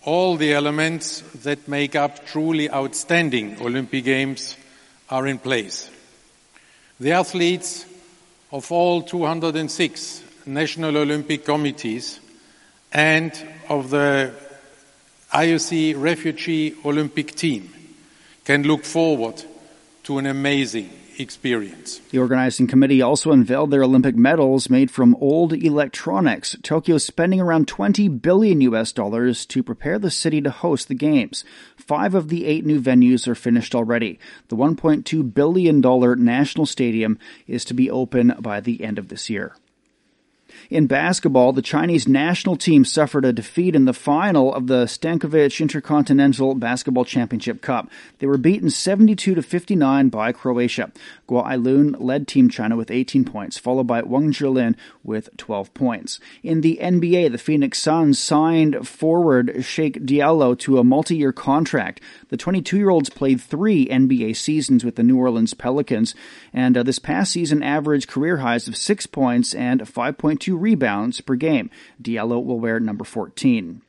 All the elements that make up truly outstanding Olympic Games are in place. The athletes of all 206 national Olympic committees and of the IOC Refugee Olympic Team can look forward to an amazing experience. The organizing committee also unveiled their Olympic medals made from old electronics. Tokyo is spending around 20 billion US dollars to prepare the city to host the games. Five of the eight new venues are finished already. The $1.2 billion national stadium is to be open by the end of this year. In basketball, the Chinese national team suffered a defeat in the final of the Stankovic Intercontinental Basketball Championship Cup. They were beaten 72 to 59 by Croatia. Guo Ailun led Team China with 18 points, followed by Wang Zhilin with 12 points. In the NBA, the Phoenix Suns signed forward Cheick Diallo to a multi-year contract. The 22-year-olds played three NBA seasons with the New Orleans Pelicans, and uh, this past season averaged career highs of six points and 5.2 rebounds per game. Diallo will wear number 14.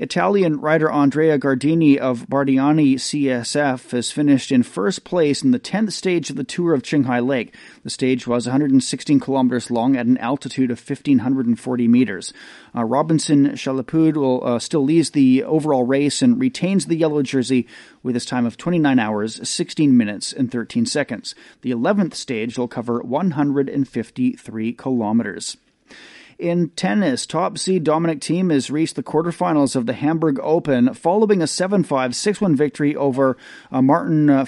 Italian rider Andrea Guardini of Bardiani CSF has finished in first place in the 10th stage of the Tour of Qinghai Lake. The stage was 116 kilometers long at an altitude of 1,540 meters. Uh, Robinson Chalapud will uh, still leads the overall race and retains the yellow jersey with his time of 29 hours, 16 minutes, and 13 seconds. The 11th stage will cover 153 kilometers. In tennis, top seed Dominic Thiem has reached the quarterfinals of the Hamburg Open following a 7 5 6 1 victory over uh, Martin uh,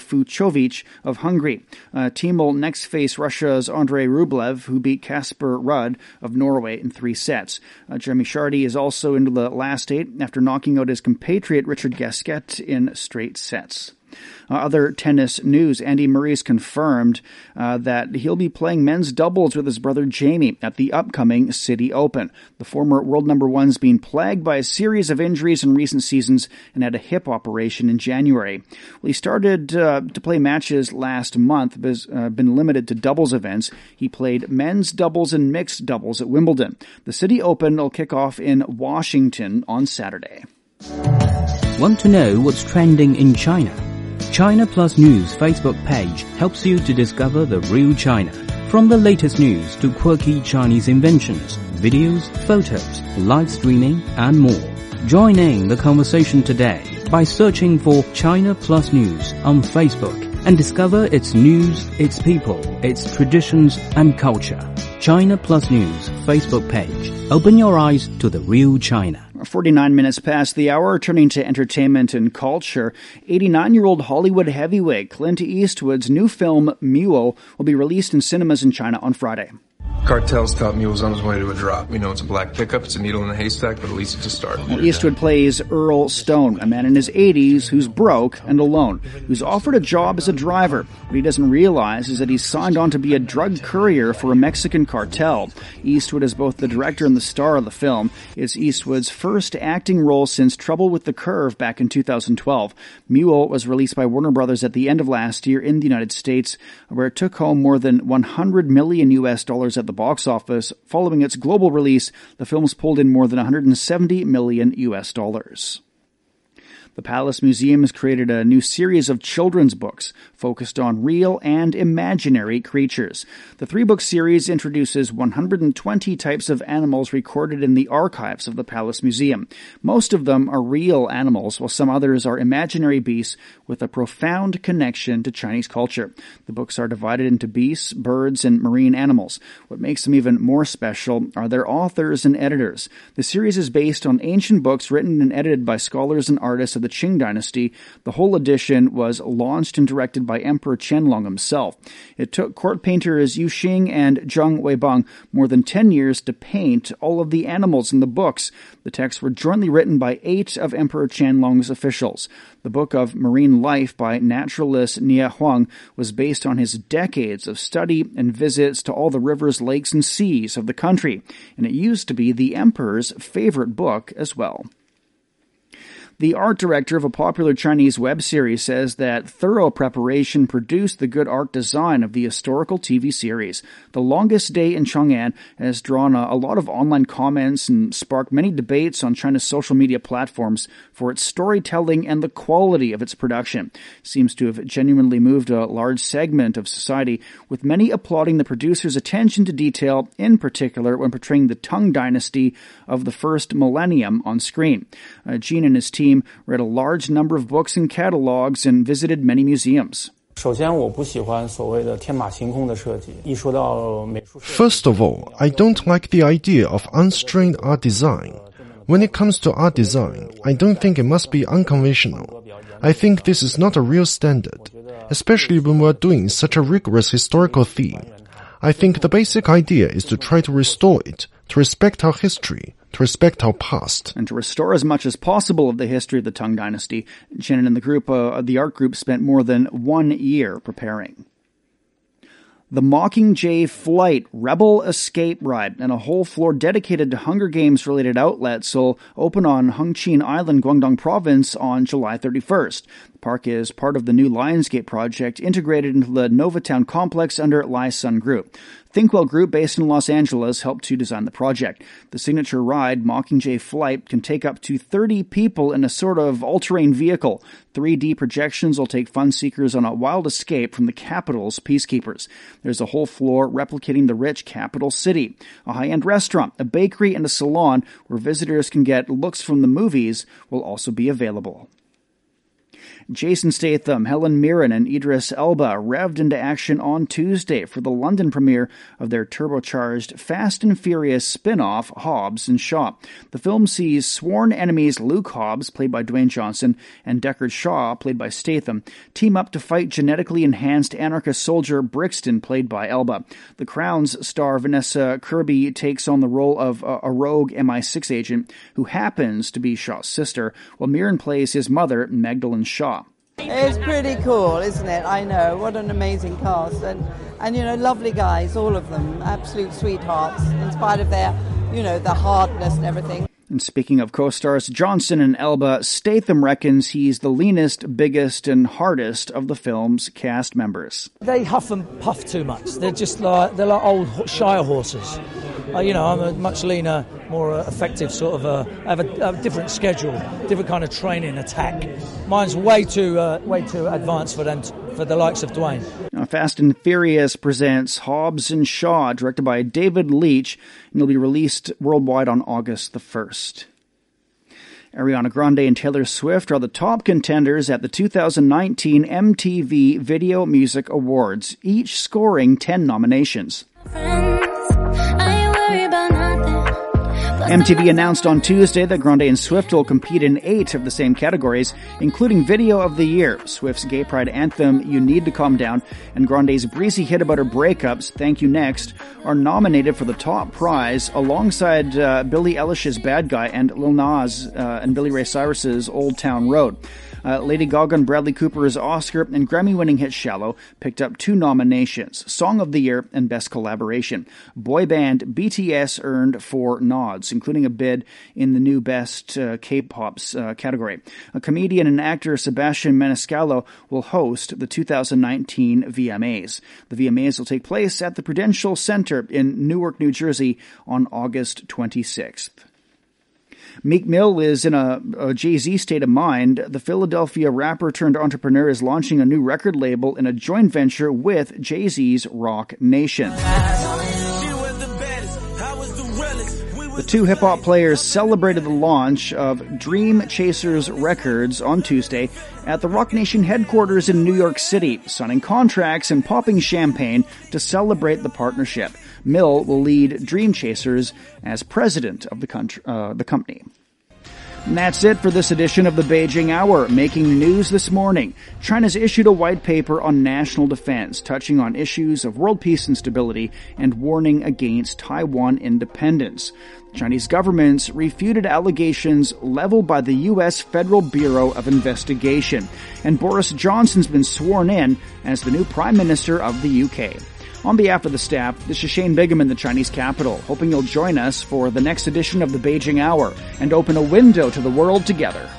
of Hungary. Uh, Thiem will next face Russia's Andrei Rublev, who beat Casper Ruud of Norway in three sets. Uh, Jeremy Chardy is also into the last eight after knocking out his compatriot Richard Gasquet in straight sets. Uh, other tennis news Andy Murray's confirmed uh, that he'll be playing men's doubles with his brother Jamie at the upcoming City Open. The former world number one's been plagued by a series of injuries in recent seasons and had a hip operation in January. Well, he started uh, to play matches last month, but has uh, been limited to doubles events. He played men's doubles and mixed doubles at Wimbledon. The City Open will kick off in Washington on Saturday. Want to know what's trending in China? China Plus News Facebook page helps you to discover the real China. From the latest news to quirky Chinese inventions, videos, photos, live streaming, and more. Join in the conversation today by searching for China Plus News on Facebook and discover its news, its people, its traditions, and culture. China Plus News Facebook page. Open your eyes to the real China. 49 minutes past the hour, turning to entertainment and culture. 89 year old Hollywood heavyweight Clint Eastwood's new film, Mule, will be released in cinemas in China on Friday. Cartel's top mule was on his way to a drop. We know it's a black pickup, it's a needle in a haystack, but at least it's a start. Eastwood plays Earl Stone, a man in his 80s who's broke and alone, who's offered a job as a driver. What he doesn't realize is that he's signed on to be a drug courier for a Mexican cartel. Eastwood is both the director and the star of the film. It's Eastwood's first acting role since Trouble with the Curve back in 2012. Mule was released by Warner Brothers at the end of last year in the United States, where it took home more than 100 million US dollars at the box office. Following its global release, the film's pulled in more than 170 million US dollars. The Palace Museum has created a new series of children's books focused on real and imaginary creatures. The three book series introduces 120 types of animals recorded in the archives of the Palace Museum. Most of them are real animals, while some others are imaginary beasts with a profound connection to Chinese culture. The books are divided into beasts, birds, and marine animals. What makes them even more special are their authors and editors. The series is based on ancient books written and edited by scholars and artists the Qing dynasty. The whole edition was launched and directed by Emperor Qianlong himself. It took court painters Yu Xing and Zheng Weibang more than 10 years to paint all of the animals in the books. The texts were jointly written by eight of Emperor Qianlong's officials. The book of Marine Life by naturalist Nie Huang was based on his decades of study and visits to all the rivers, lakes, and seas of the country, and it used to be the emperor's favorite book as well. The art director of a popular Chinese web series says that thorough preparation produced the good art design of the historical TV series. The Longest Day in Chang'an has drawn a, a lot of online comments and sparked many debates on China's social media platforms for its storytelling and the quality of its production. It seems to have genuinely moved a large segment of society, with many applauding the producer's attention to detail, in particular when portraying the Tang dynasty of the first millennium on screen. Uh, Gene and his team team read a large number of books and catalogs and visited many museums. First of all, I don't like the idea of unstrained art design. When it comes to art design, I don't think it must be unconventional. I think this is not a real standard, especially when we're doing such a rigorous historical theme. I think the basic idea is to try to restore it, to respect our history, to respect our past. And to restore as much as possible of the history of the Tang Dynasty, Shannon and the group, uh, the art group spent more than one year preparing. The Mockingjay Flight Rebel Escape Ride and a whole floor dedicated to Hunger Games related outlets will open on Hengqin Island, Guangdong Province on July 31st. The park is part of the new Lionsgate project integrated into the Novotown complex under Lai Sun Group. Thinkwell Group, based in Los Angeles, helped to design the project. The signature ride, Mockingjay Flight, can take up to 30 people in a sort of all-terrain vehicle. 3D projections will take fun seekers on a wild escape from the capital's peacekeepers. There's a whole floor replicating the rich capital city. A high-end restaurant, a bakery, and a salon where visitors can get looks from the movies will also be available. Jason Statham, Helen Mirren, and Idris Elba revved into action on Tuesday for the London premiere of their turbocharged Fast and Furious spin-off Hobbs and Shaw. The film sees sworn enemies Luke Hobbs, played by Dwayne Johnson, and Deckard Shaw, played by Statham, team up to fight genetically enhanced anarchist soldier Brixton, played by Elba. The Crown's star Vanessa Kirby takes on the role of a, a rogue MI6 agent who happens to be Shaw's sister, while Mirren plays his mother, Magdalene Shaw. It's pretty cool, isn't it? I know. What an amazing cast. And, and you know, lovely guys, all of them. Absolute sweethearts, in spite of their, you know, the hardness and everything. And speaking of co-stars Johnson and Elba, Statham reckons he's the leanest, biggest, and hardest of the film's cast members. They huff and puff too much. They're just like they're like old shire horses. Uh, you know, I'm a much leaner, more uh, effective sort of. Uh, I have a, a, different schedule, different kind of training, attack. Mine's way too, uh, way too advanced for them, to, for the likes of Dwayne. Now, Fast and Furious presents Hobbs and Shaw, directed by David Leitch, and it'll be released worldwide on August the first. Ariana Grande and Taylor Swift are the top contenders at the 2019 MTV Video Music Awards, each scoring 10 nominations. MTV announced on Tuesday that Grande and Swift will compete in eight of the same categories, including Video of the Year, Swift's gay pride anthem, You Need to Calm Down, and Grande's breezy hit about her breakups, Thank You Next, are nominated for the top prize alongside uh, Billie Eilish's Bad Guy and Lil Nas uh, and Billy Ray Cyrus's Old Town Road. Uh, Lady Gaga and Bradley Cooper's Oscar and Grammy winning hit Shallow picked up two nominations Song of the Year and Best Collaboration. Boy band BTS earned four nods, including a bid in the new Best uh, K-Pops uh, category. A comedian and actor Sebastian Maniscalco will host the 2019 VMAs. The VMAs will take place at the Prudential Center in Newark, New Jersey on August 26th. Meek Mill is in a, a Jay Z state of mind. The Philadelphia rapper turned entrepreneur is launching a new record label in a joint venture with Jay Z's Roc Nation. The two hip hop players celebrated the launch of Dream Chasers Records on Tuesday at the Roc Nation headquarters in New York City, signing contracts and popping champagne to celebrate the partnership. Mill will lead Dream Chasers as president of the, country, uh, the company. And that's it for this edition of the Beijing Hour. Making news this morning, China's issued a white paper on national defense, touching on issues of world peace and stability and warning against Taiwan independence. The Chinese government's refuted allegations leveled by the U.S. Federal Bureau of Investigation. And Boris Johnson's been sworn in as the new Prime Minister of the UK. On behalf of the staff, this is Shane Bigham in the Chinese capital, hoping you'll join us for the next edition of the Beijing Hour and open a window to the world together.